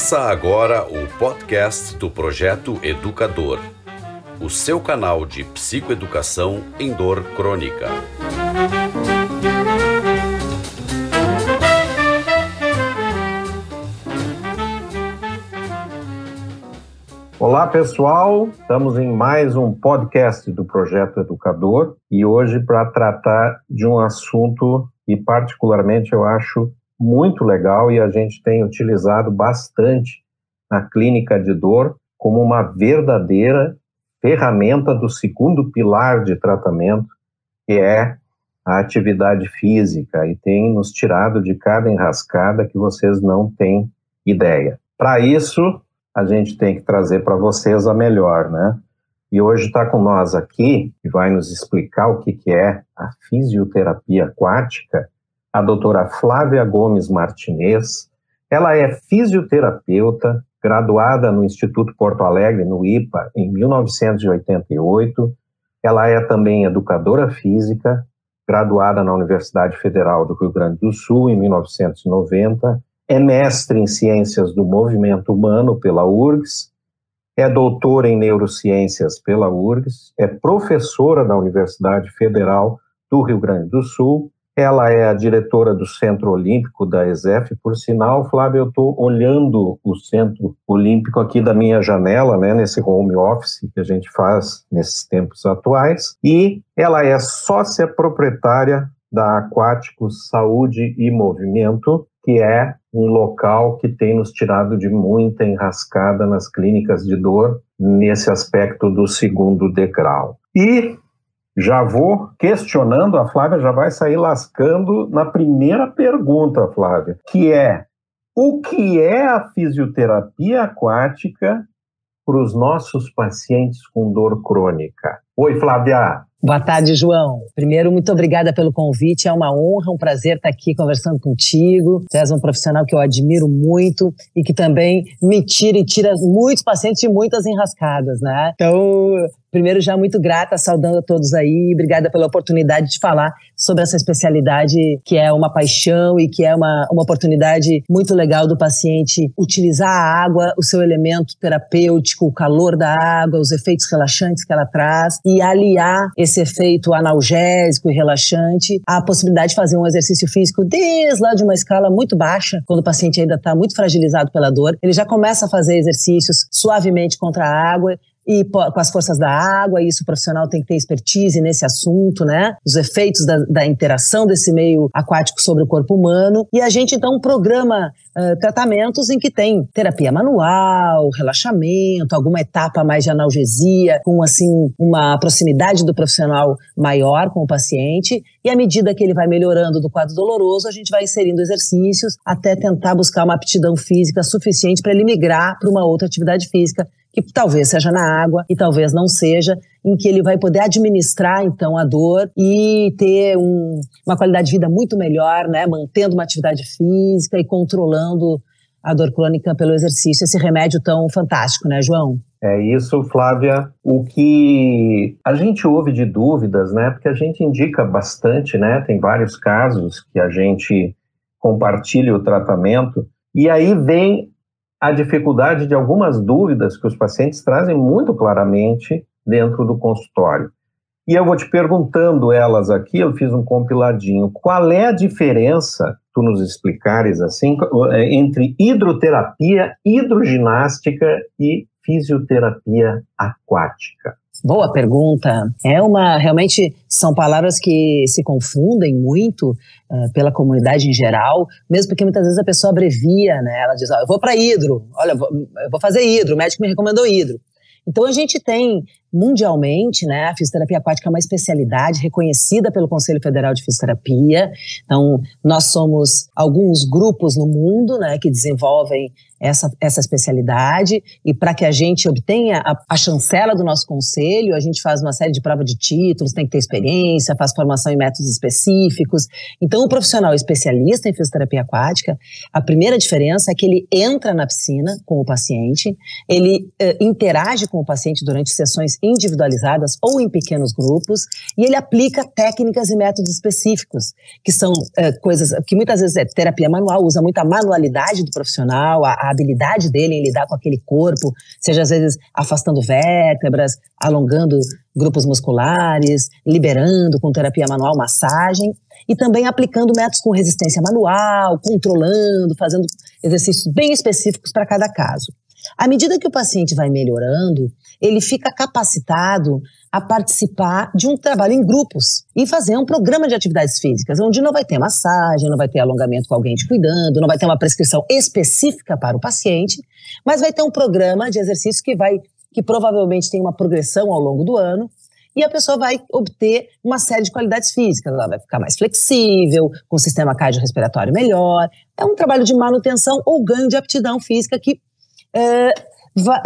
Começa agora o podcast do Projeto Educador, o seu canal de psicoeducação em dor crônica. Olá pessoal, estamos em mais um podcast do Projeto Educador e hoje para tratar de um assunto que particularmente eu acho muito legal e a gente tem utilizado bastante na clínica de dor como uma verdadeira ferramenta do segundo pilar de tratamento, que é a atividade física, e tem nos tirado de cada enrascada que vocês não têm ideia. Para isso, a gente tem que trazer para vocês a melhor, né? E hoje está com nós aqui, e vai nos explicar o que, que é a fisioterapia aquática, a doutora Flávia Gomes Martinez. Ela é fisioterapeuta, graduada no Instituto Porto Alegre, no IPA, em 1988. Ela é também educadora física, graduada na Universidade Federal do Rio Grande do Sul, em 1990. É mestre em Ciências do Movimento Humano pela URGS. É doutora em Neurociências pela URGS. É professora da Universidade Federal do Rio Grande do Sul ela é a diretora do Centro Olímpico da ESEF. Por sinal, Flávia, eu estou olhando o Centro Olímpico aqui da minha janela, né, nesse home office que a gente faz nesses tempos atuais. E ela é sócia proprietária da Aquático Saúde e Movimento, que é um local que tem nos tirado de muita enrascada nas clínicas de dor nesse aspecto do segundo degrau. E já vou questionando, a Flávia já vai sair lascando na primeira pergunta, Flávia, que é o que é a fisioterapia aquática para os nossos pacientes com dor crônica? Oi, Flávia. Boa tarde, João. Primeiro, muito obrigada pelo convite. É uma honra, um prazer estar aqui conversando contigo. Tu és um profissional que eu admiro muito e que também me tira e tira muitos pacientes de muitas enrascadas, né? Então, Primeiro, já muito grata, saudando a todos aí. Obrigada pela oportunidade de falar sobre essa especialidade que é uma paixão e que é uma, uma oportunidade muito legal do paciente utilizar a água, o seu elemento terapêutico, o calor da água, os efeitos relaxantes que ela traz e aliar esse efeito analgésico e relaxante à possibilidade de fazer um exercício físico desde lá de uma escala muito baixa, quando o paciente ainda está muito fragilizado pela dor. Ele já começa a fazer exercícios suavemente contra a água e com as forças da água, e isso o profissional tem que ter expertise nesse assunto, né? Os efeitos da, da interação desse meio aquático sobre o corpo humano. E a gente então programa uh, tratamentos em que tem terapia manual, relaxamento, alguma etapa mais de analgesia, com assim uma proximidade do profissional maior com o paciente. E à medida que ele vai melhorando do quadro doloroso, a gente vai inserindo exercícios até tentar buscar uma aptidão física suficiente para ele migrar para uma outra atividade física que talvez seja na água e talvez não seja, em que ele vai poder administrar então a dor e ter um, uma qualidade de vida muito melhor, né, mantendo uma atividade física e controlando a dor crônica pelo exercício, esse remédio tão fantástico, né, João? É isso, Flávia. O que a gente ouve de dúvidas, né? Porque a gente indica bastante, né? Tem vários casos que a gente compartilha o tratamento. E aí vem a dificuldade de algumas dúvidas que os pacientes trazem muito claramente dentro do consultório. E eu vou te perguntando elas aqui, eu fiz um compiladinho. Qual é a diferença, tu nos explicares assim, entre hidroterapia, hidroginástica e fisioterapia aquática? Boa pergunta. É uma realmente são palavras que se confundem muito uh, pela comunidade em geral, mesmo porque muitas vezes a pessoa abrevia, né? Ela diz, oh, eu vou para hidro, olha, eu vou, fazer hidro, o médico me recomendou hidro. Então a gente tem mundialmente, né, a fisioterapia aquática é uma especialidade reconhecida pelo Conselho Federal de Fisioterapia. Então nós somos alguns grupos no mundo, né, que desenvolvem essa, essa especialidade e para que a gente obtenha a, a, chancela do nosso conselho, a gente faz uma série de provas de títulos, tem que ter experiência, faz formação em métodos específicos. Então, o profissional especialista em fisioterapia aquática, a primeira diferença é que ele entra na piscina com o paciente, ele uh, interage com o paciente durante sessões individualizadas ou em pequenos grupos, e ele aplica técnicas e métodos específicos, que são é, coisas que muitas vezes é terapia manual, usa muita manualidade do profissional, a, a habilidade dele em lidar com aquele corpo, seja às vezes afastando vértebras, alongando grupos musculares, liberando com terapia manual, massagem, e também aplicando métodos com resistência manual, controlando, fazendo exercícios bem específicos para cada caso. À medida que o paciente vai melhorando, ele fica capacitado a participar de um trabalho em grupos e fazer um programa de atividades físicas, onde não vai ter massagem, não vai ter alongamento com alguém te cuidando, não vai ter uma prescrição específica para o paciente, mas vai ter um programa de exercício que vai que provavelmente tem uma progressão ao longo do ano e a pessoa vai obter uma série de qualidades físicas. Ela vai ficar mais flexível, com o sistema cardiorrespiratório melhor. É um trabalho de manutenção ou ganho de aptidão física que é,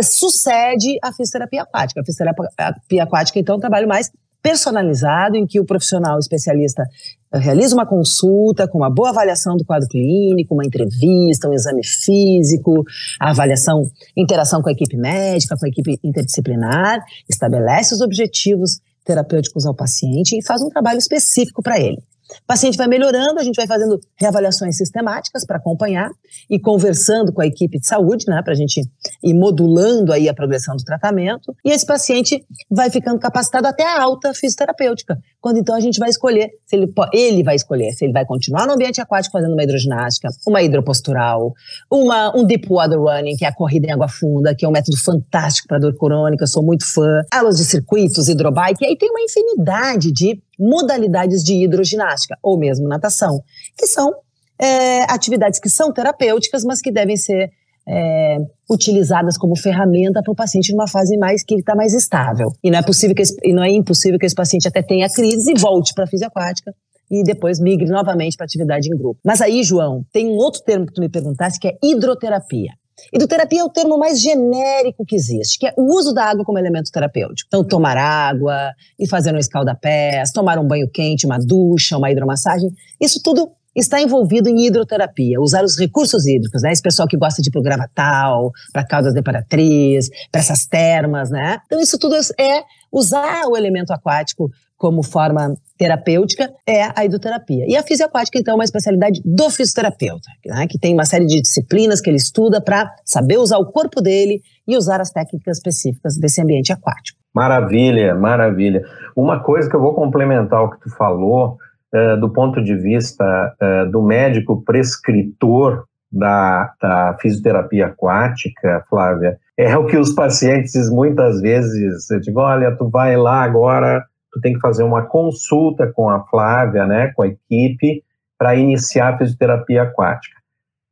sucede a fisioterapia aquática. A fisioterapia aquática, então, é um trabalho mais personalizado, em que o profissional especialista realiza uma consulta com uma boa avaliação do quadro clínico, uma entrevista, um exame físico, a avaliação, interação com a equipe médica, com a equipe interdisciplinar, estabelece os objetivos terapêuticos ao paciente e faz um trabalho específico para ele. O paciente vai melhorando, a gente vai fazendo reavaliações sistemáticas para acompanhar e conversando com a equipe de saúde, né, para a gente ir modulando aí a progressão do tratamento. E esse paciente vai ficando capacitado até a alta fisioterapêutica, quando então a gente vai escolher, se ele, ele vai escolher se ele vai continuar no ambiente aquático fazendo uma hidroginástica, uma hidropostural, uma, um deep water running, que é a corrida em água funda, que é um método fantástico para dor crônica, sou muito fã, aulas de circuitos, hidrobike, e aí tem uma infinidade de modalidades de hidroginástica ou mesmo natação, que são é, atividades que são terapêuticas, mas que devem ser é, utilizadas como ferramenta para o paciente numa fase mais que está mais estável. E não é possível que esse, e não é impossível que esse paciente até tenha crise e volte para a fisioquática e depois migre novamente para atividade em grupo. Mas aí, João, tem um outro termo que tu me perguntaste que é hidroterapia. Hidroterapia é o termo mais genérico que existe, que é o uso da água como elemento terapêutico. Então, tomar água, e fazer um escalda-pés, tomar um banho quente, uma ducha, uma hidromassagem, isso tudo está envolvido em hidroterapia, usar os recursos hídricos, né? Esse pessoal que gosta de programa tal, para Caldas de Imperatriz, para essas termas, né? Então, isso tudo é usar o elemento aquático como forma terapêutica é a hidroterapia. E a fisioaquática, então, é uma especialidade do fisioterapeuta, né, que tem uma série de disciplinas que ele estuda para saber usar o corpo dele e usar as técnicas específicas desse ambiente aquático. Maravilha, maravilha. Uma coisa que eu vou complementar o que tu falou, uh, do ponto de vista uh, do médico prescritor da, da, fisioterapia aquática, Flávia, é o que os pacientes muitas vezes, eu digo, olha, tu vai lá agora tu tem que fazer uma consulta com a Flávia, né, com a equipe, para iniciar a fisioterapia aquática.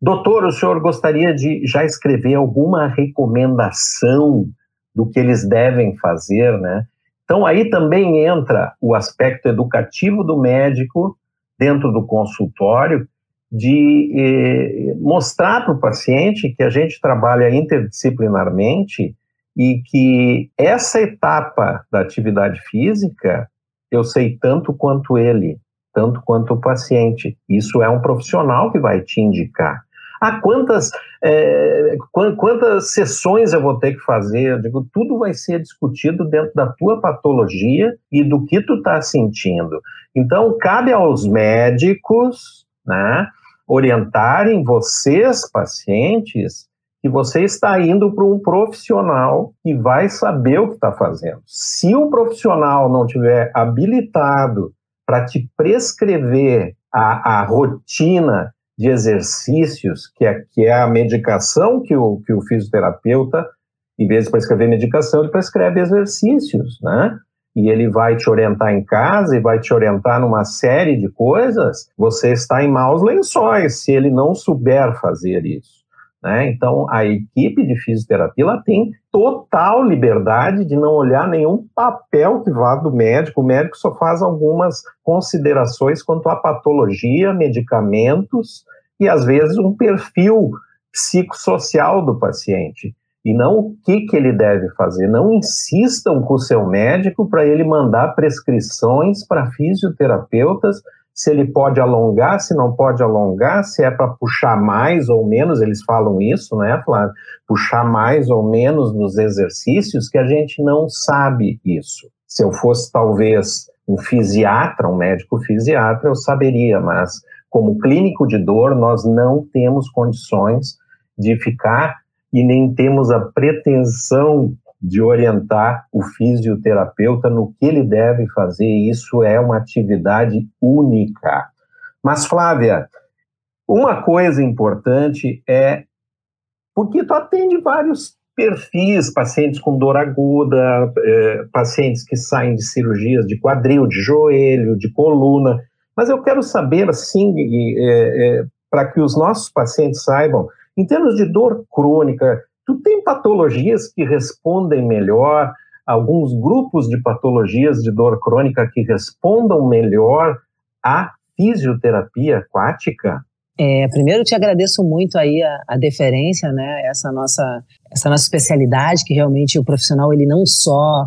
Doutor, o senhor gostaria de já escrever alguma recomendação do que eles devem fazer, né? Então aí também entra o aspecto educativo do médico dentro do consultório de eh, mostrar para o paciente que a gente trabalha interdisciplinarmente e que essa etapa da atividade física eu sei tanto quanto ele, tanto quanto o paciente. Isso é um profissional que vai te indicar. Ah, quantas, é, quantas sessões eu vou ter que fazer? Eu digo, tudo vai ser discutido dentro da tua patologia e do que tu está sentindo. Então, cabe aos médicos, né, orientarem vocês, pacientes, que você está indo para um profissional que vai saber o que está fazendo. Se o profissional não tiver habilitado para te prescrever a, a, rotina de exercícios, que é, que é a medicação que o, que o fisioterapeuta, em vez de prescrever medicação, ele prescreve exercícios, né? E ele vai te orientar em casa e vai te orientar numa série de coisas, você está em maus lençóis se ele não souber fazer isso. Né? Então, a equipe de fisioterapia ela tem total liberdade de não olhar nenhum papel que vá do médico. O médico só faz algumas considerações quanto à patologia, medicamentos e, às vezes, um perfil psicossocial do paciente. E não o que, que ele deve fazer. Não insistam com o seu médico para ele mandar prescrições para fisioterapeutas se ele pode alongar, se não pode alongar, se é para puxar mais ou menos, eles falam isso, né, Flávio? Puxar mais ou menos nos exercícios, que a gente não sabe isso. Se eu fosse talvez um fisiatra, um médico fisiatra, eu saberia, mas como clínico de dor, nós não temos condições de ficar e nem temos a pretensão de orientar o fisioterapeuta no que ele deve fazer. Isso é uma atividade única. Mas, Flávia, uma coisa importante é porque tu atende vários perfis, pacientes com dor aguda, eh, pacientes que saem de cirurgias de quadril, de joelho, de coluna. Mas eu quero saber, assim, eh, eh, para que os nossos pacientes saibam, em termos de dor crônica, Tu tem patologias que respondem melhor, alguns grupos de patologias de dor crônica que respondam melhor à fisioterapia aquática? É, primeiro, te agradeço muito aí a, a, deferência, né? Essa nossa, essa nossa especialidade, que realmente o profissional ele não só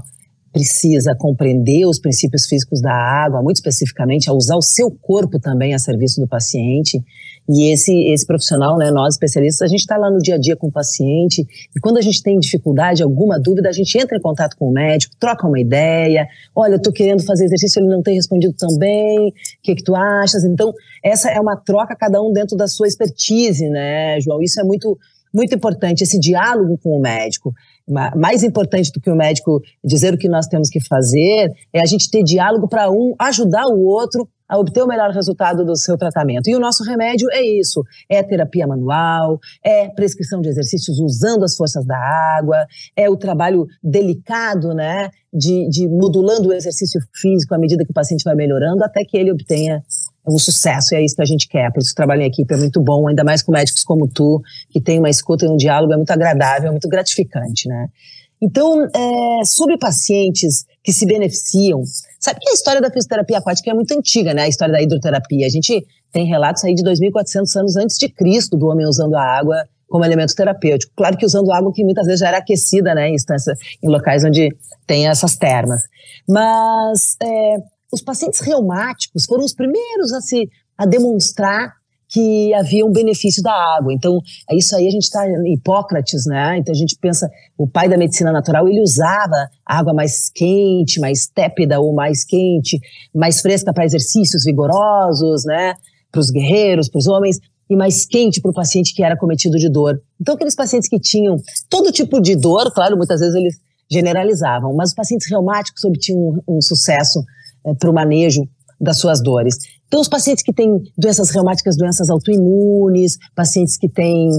precisa compreender os princípios físicos da água, muito especificamente, a usar o seu corpo também a serviço do paciente. E esse, esse profissional, né, nós especialistas, a gente está lá no dia a dia com o paciente e quando a gente tem dificuldade, alguma dúvida, a gente entra em contato com o médico, troca uma ideia. Olha, eu estou querendo fazer exercício, ele não tem respondido tão bem. O que, que tu achas? Então, essa é uma troca, cada um dentro da sua expertise, né, João? Isso é muito, muito importante, esse diálogo com o médico mais importante do que o médico dizer o que nós temos que fazer é a gente ter diálogo para um ajudar o outro a obter o melhor resultado do seu tratamento. E o nosso remédio é isso: é terapia manual, é prescrição de exercícios usando as forças da água, é o trabalho delicado, né, de, de modulando o exercício físico à medida que o paciente vai melhorando, até que ele obtenha um sucesso. E é isso que a gente quer. Por isso que trabalho em equipe é muito bom, ainda mais com médicos como tu, que tem uma escuta e um diálogo é muito agradável, é muito gratificante, né? Então, é, sobre pacientes que se beneficiam, sabe que a história da fisioterapia aquática é muito antiga, né? A história da hidroterapia. A gente tem relatos aí de 2.400 anos antes de Cristo do homem usando a água como elemento terapêutico. Claro que usando água que muitas vezes já era aquecida, né? Em, em locais onde tem essas termas. Mas é, os pacientes reumáticos foram os primeiros a se a demonstrar que havia um benefício da água. Então, é isso aí a gente está em Hipócrates, né? Então a gente pensa, o pai da medicina natural, ele usava água mais quente, mais tépida ou mais quente, mais fresca para exercícios vigorosos, né? Para os guerreiros, para os homens, e mais quente para o paciente que era cometido de dor. Então, aqueles pacientes que tinham todo tipo de dor, claro, muitas vezes eles generalizavam, mas os pacientes reumáticos obtinham um, um sucesso é, para o manejo das suas dores. Então, os pacientes que têm doenças reumáticas, doenças autoimunes, pacientes que têm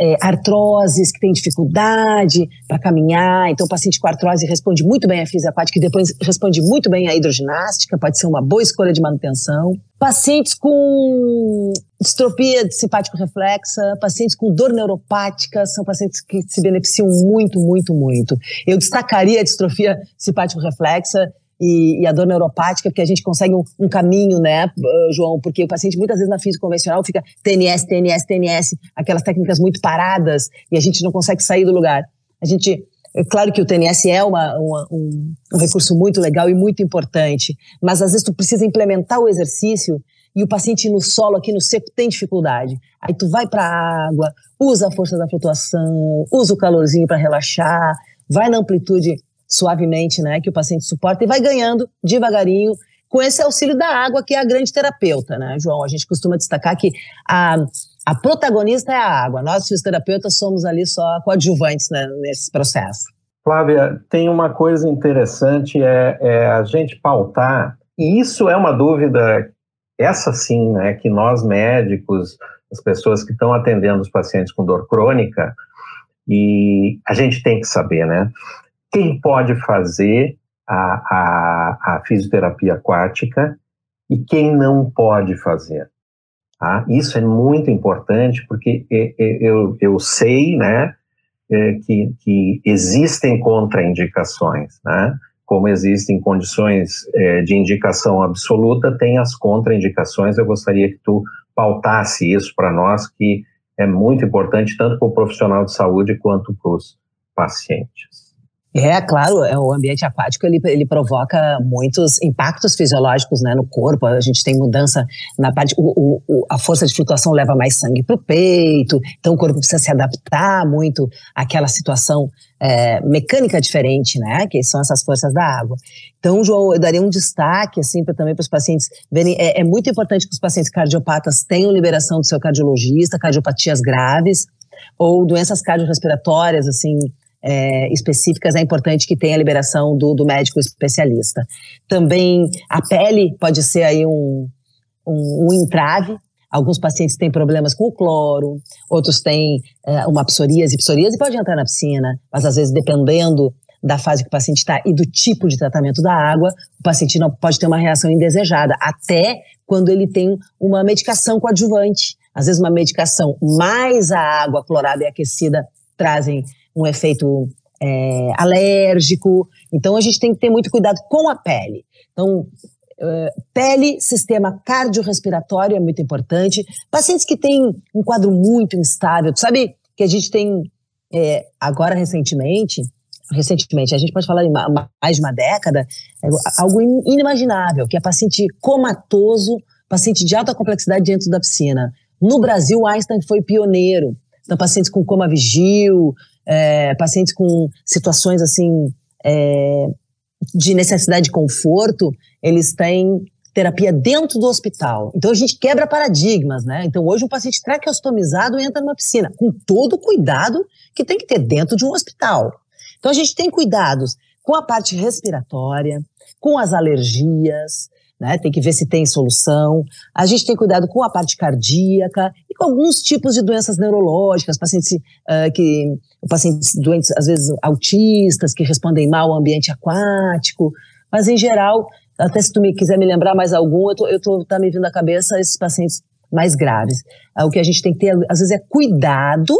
é, artroses, que têm dificuldade para caminhar. Então, o paciente com artrose responde muito bem à fisioterapia, e depois responde muito bem à hidroginástica, pode ser uma boa escolha de manutenção. Pacientes com distrofia simpático-reflexa, pacientes com dor neuropática, são pacientes que se beneficiam muito, muito, muito. Eu destacaria a distrofia simpático-reflexa, e, e, a dor neuropática, porque a gente consegue um, um, caminho, né, João? Porque o paciente muitas vezes na física convencional fica TNS, TNS, TNS, aquelas técnicas muito paradas e a gente não consegue sair do lugar. A gente, é claro que o TNS é uma, uma, um, um recurso muito legal e muito importante, mas às vezes tu precisa implementar o exercício e o paciente no solo, aqui no seco, tem dificuldade. Aí tu vai para a água, usa a força da flutuação, usa o calorzinho para relaxar, vai na amplitude suavemente, né, que o paciente suporta e vai ganhando devagarinho com esse auxílio da água, que é a grande terapeuta, né, João? A gente costuma destacar que a, a protagonista é a água. Nós, fisioterapeutas, somos ali só coadjuvantes né, nesse processo. Flávia, tem uma coisa interessante, é, é a gente pautar, e isso é uma dúvida, essa sim, né, que nós médicos, as pessoas que estão atendendo os pacientes com dor crônica, e a gente tem que saber, né? Quem pode fazer a, a, a fisioterapia aquática e quem não pode fazer. Tá? Isso é muito importante porque eu, eu sei né, é, que, que existem contraindicações, né? como existem condições é, de indicação absoluta, tem as contraindicações. Eu gostaria que tu pautasse isso para nós, que é muito importante tanto para o profissional de saúde quanto para os pacientes. É, claro, é, o ambiente aquático ele, ele provoca muitos impactos fisiológicos né, no corpo. A gente tem mudança na parte. O, o, a força de flutuação leva mais sangue para o peito, então o corpo precisa se adaptar muito àquela situação é, mecânica diferente, né? Que são essas forças da água. Então, João, eu daria um destaque assim pra, também para os pacientes verem. É, é muito importante que os pacientes cardiopatas tenham liberação do seu cardiologista, cardiopatias graves ou doenças cardiorrespiratórias, assim é, específicas, é importante que tenha a liberação do, do, médico especialista. Também a pele pode ser aí um, um, um entrave. Alguns pacientes têm problemas com o cloro, outros têm é, uma psoríase. Psoríase pode entrar na piscina, mas às vezes dependendo da fase que o paciente está e do tipo de tratamento da água, o paciente não pode ter uma reação indesejada, até quando ele tem uma medicação coadjuvante. Às vezes uma medicação mais a água clorada e aquecida trazem um efeito é, alérgico. Então a gente tem que ter muito cuidado com a pele. Então, uh, pele, sistema cardiorrespiratório é muito importante. Pacientes que têm um quadro muito instável, sabe que a gente tem é, agora recentemente, recentemente, a gente pode falar em mais de uma década, é algo inimaginável, que é paciente comatoso, paciente de alta complexidade dentro da piscina. No Brasil, Einstein foi pioneiro. Então, pacientes com coma vigil, é, pacientes com situações assim é, de necessidade de conforto, eles têm terapia dentro do hospital. Então a gente quebra paradigmas, né? Então hoje um paciente traqueostomizado entra numa piscina com todo o cuidado que tem que ter dentro de um hospital. Então a gente tem cuidados com a parte respiratória, com as alergias, né? Tem que ver se tem solução. A gente tem cuidado com a parte cardíaca e com alguns tipos de doenças neurológicas, pacientes uh, que pacientes doentes, às vezes autistas, que respondem mal ao ambiente aquático, mas em geral, até se tu me quiser me lembrar mais algum, eu tô, eu tô tá me vindo à cabeça esses pacientes mais graves. Uh, o que a gente tem que ter, às vezes, é cuidado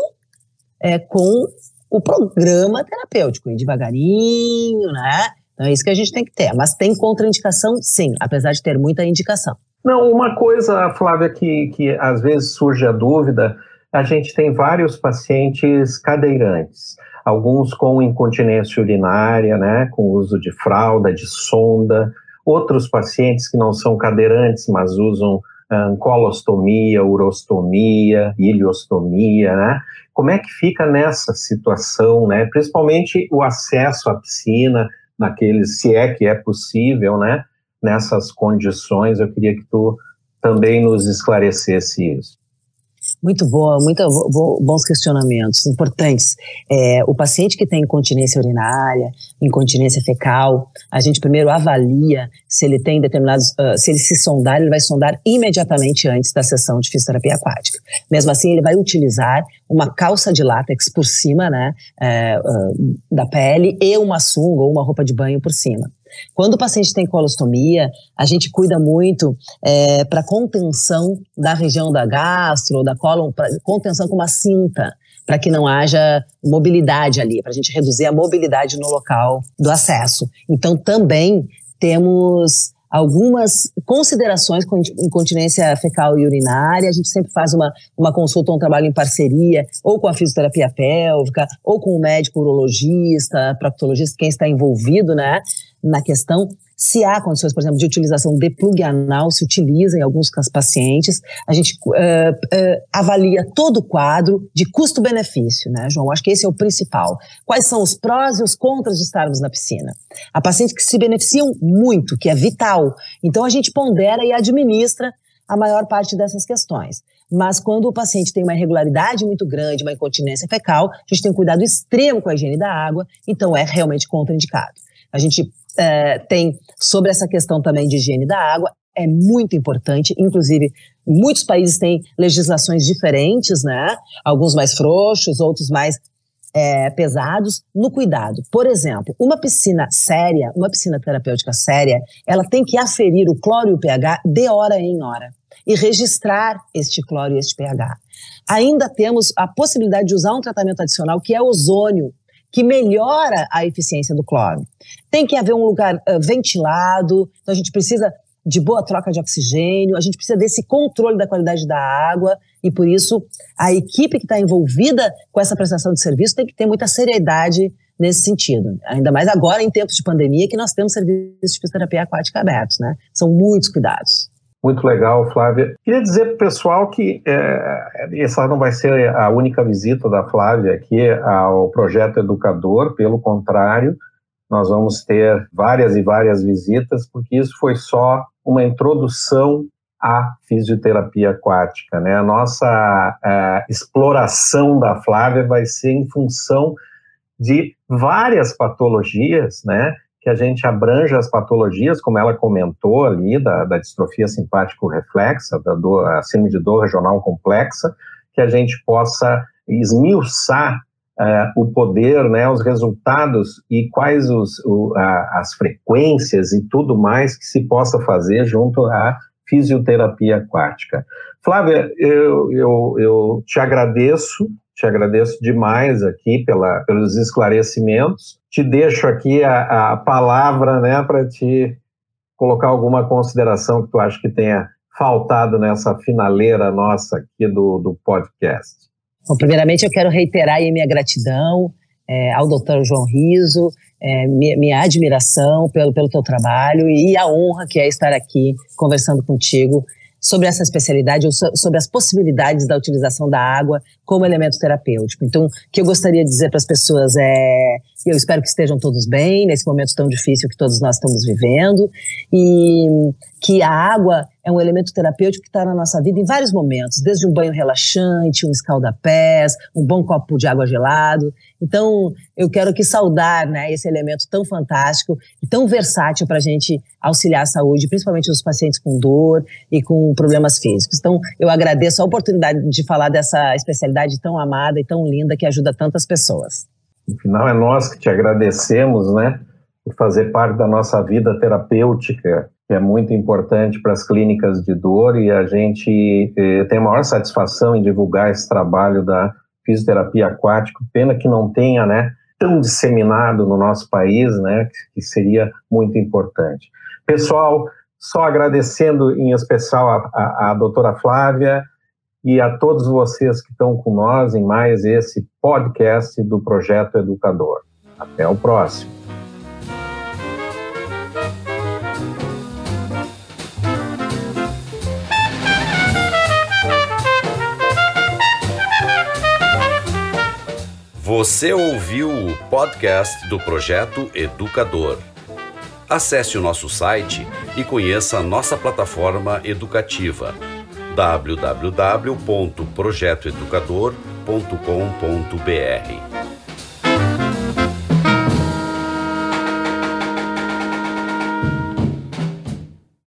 é, com o programa terapêutico, devagarinho, né? Então é isso que a gente tem que ter. Mas tem contraindicação, sim, apesar de ter muita indicação. Não, uma coisa, Flávia, que, que às vezes surge a dúvida, a gente tem vários pacientes cadeirantes, alguns com incontinência urinária, né, com uso de fralda, de sonda, outros pacientes que não são cadeirantes, mas usam um, colostomia, urostomia, iliostomia, né? Como é que fica nessa situação, né? Principalmente o acesso à piscina, naqueles, se é que é possível, né? Nessas condições, eu queria que tu também nos esclarecesse isso. Muito boa, muito bons questionamentos, importantes. É, o paciente que tem incontinência urinária, incontinência fecal, a gente primeiro avalia se ele tem determinados, uh, se ele se sondar, ele vai sondar imediatamente antes da sessão de fisioterapia aquática. Mesmo assim, ele vai utilizar uma calça de látex por cima, né, é, uh, da pele e uma sunga ou uma roupa de banho por cima. Quando o paciente tem colostomia, a gente cuida muito é, para contenção da região da gastro, da cólon, contenção com uma cinta, para que não haja mobilidade ali, para a gente reduzir a mobilidade no local do acesso. Então, também temos algumas considerações com incontinência fecal e urinária. A gente sempre faz uma, uma consulta, um trabalho em parceria, ou com a fisioterapia pélvica, ou com o médico urologista, proctologista, quem está envolvido, né? Na questão. Se há condições, por exemplo, de utilização de plug anal, se utiliza em alguns pacientes, a gente uh, uh, avalia todo o quadro de custo-benefício, né, João? Acho que esse é o principal. Quais são os prós e os contras de estarmos na piscina? Há pacientes que se beneficiam muito, que é vital. Então a gente pondera e administra a maior parte dessas questões. Mas quando o paciente tem uma irregularidade muito grande, uma incontinência fecal, a gente tem um cuidado extremo com a higiene da água, então é realmente contraindicado. A gente é, tem sobre essa questão também de higiene da água, é muito importante, inclusive muitos países têm legislações diferentes, né? Alguns mais frouxos, outros mais é, pesados no cuidado. Por exemplo, uma piscina séria, uma piscina terapêutica séria, ela tem que aferir o cloro e o pH de hora em hora e registrar este cloro e este pH. Ainda temos a possibilidade de usar um tratamento adicional que é ozônio, que melhora a eficiência do cloro. Tem que haver um lugar uh, ventilado, então a gente precisa de boa troca de oxigênio, a gente precisa desse controle da qualidade da água e por isso a equipe que está envolvida com essa prestação de serviço tem que ter muita seriedade nesse sentido. Ainda mais agora em tempos de pandemia que nós temos serviços de fisioterapia aquática abertos, né? São muitos cuidados. Muito legal, Flávia. Queria dizer para o pessoal que é, essa não vai ser a única visita da Flávia aqui ao projeto Educador, pelo contrário, nós vamos ter várias e várias visitas, porque isso foi só uma introdução à fisioterapia aquática. Né? A nossa a exploração da Flávia vai ser em função de várias patologias, né? Que a gente abranja as patologias, como ela comentou ali, da, da distrofia simpático-reflexa, da dor, a síndrome de dor regional complexa, que a gente possa esmiuçar uh, o poder, né, os resultados e quais os, o, a, as frequências e tudo mais que se possa fazer junto à fisioterapia aquática. Flávia, eu, eu, eu te agradeço te agradeço demais aqui pela, pelos esclarecimentos. Te deixo aqui a, a palavra né, para te colocar alguma consideração que tu acha que tenha faltado nessa finaleira nossa aqui do, do podcast. Bom, primeiramente, eu quero reiterar minha gratidão é, ao doutor João Riso, é, minha, minha, admiração pelo, pelo teu trabalho e a honra que é estar aqui conversando contigo sobre essa especialidade ou sobre as possibilidades da utilização da água como elemento terapêutico. Então, o que eu gostaria de dizer para as pessoas é: eu espero que estejam todos bem nesse momento tão difícil que todos nós estamos vivendo e que a água é um elemento terapêutico que está na nossa vida em vários momentos, desde um banho relaxante, um escalda-pés, um bom copo de água gelado. Então, eu quero aqui saudar né, esse elemento tão fantástico e tão versátil para a gente auxiliar a saúde, principalmente dos pacientes com dor e com problemas físicos. Então, eu agradeço a oportunidade de falar dessa especialidade tão amada e tão linda que ajuda tantas pessoas. No final, é nós que te agradecemos, né, por fazer parte da nossa vida terapêutica que é muito importante para as clínicas de dor e a gente eh, tem a maior satisfação em divulgar esse trabalho da fisioterapia aquática. Pena que não tenha, né, tão disseminado no nosso país, né, que seria muito importante. Pessoal, só agradecendo em especial a, a, a doutora Flávia e a todos vocês que estão com nós em mais esse podcast do Projeto Educador. Até o próximo. Você ouviu o podcast do Projeto Educador. Acesse o nosso site e conheça nossa plataforma educativa www.projetoeducador.com.br.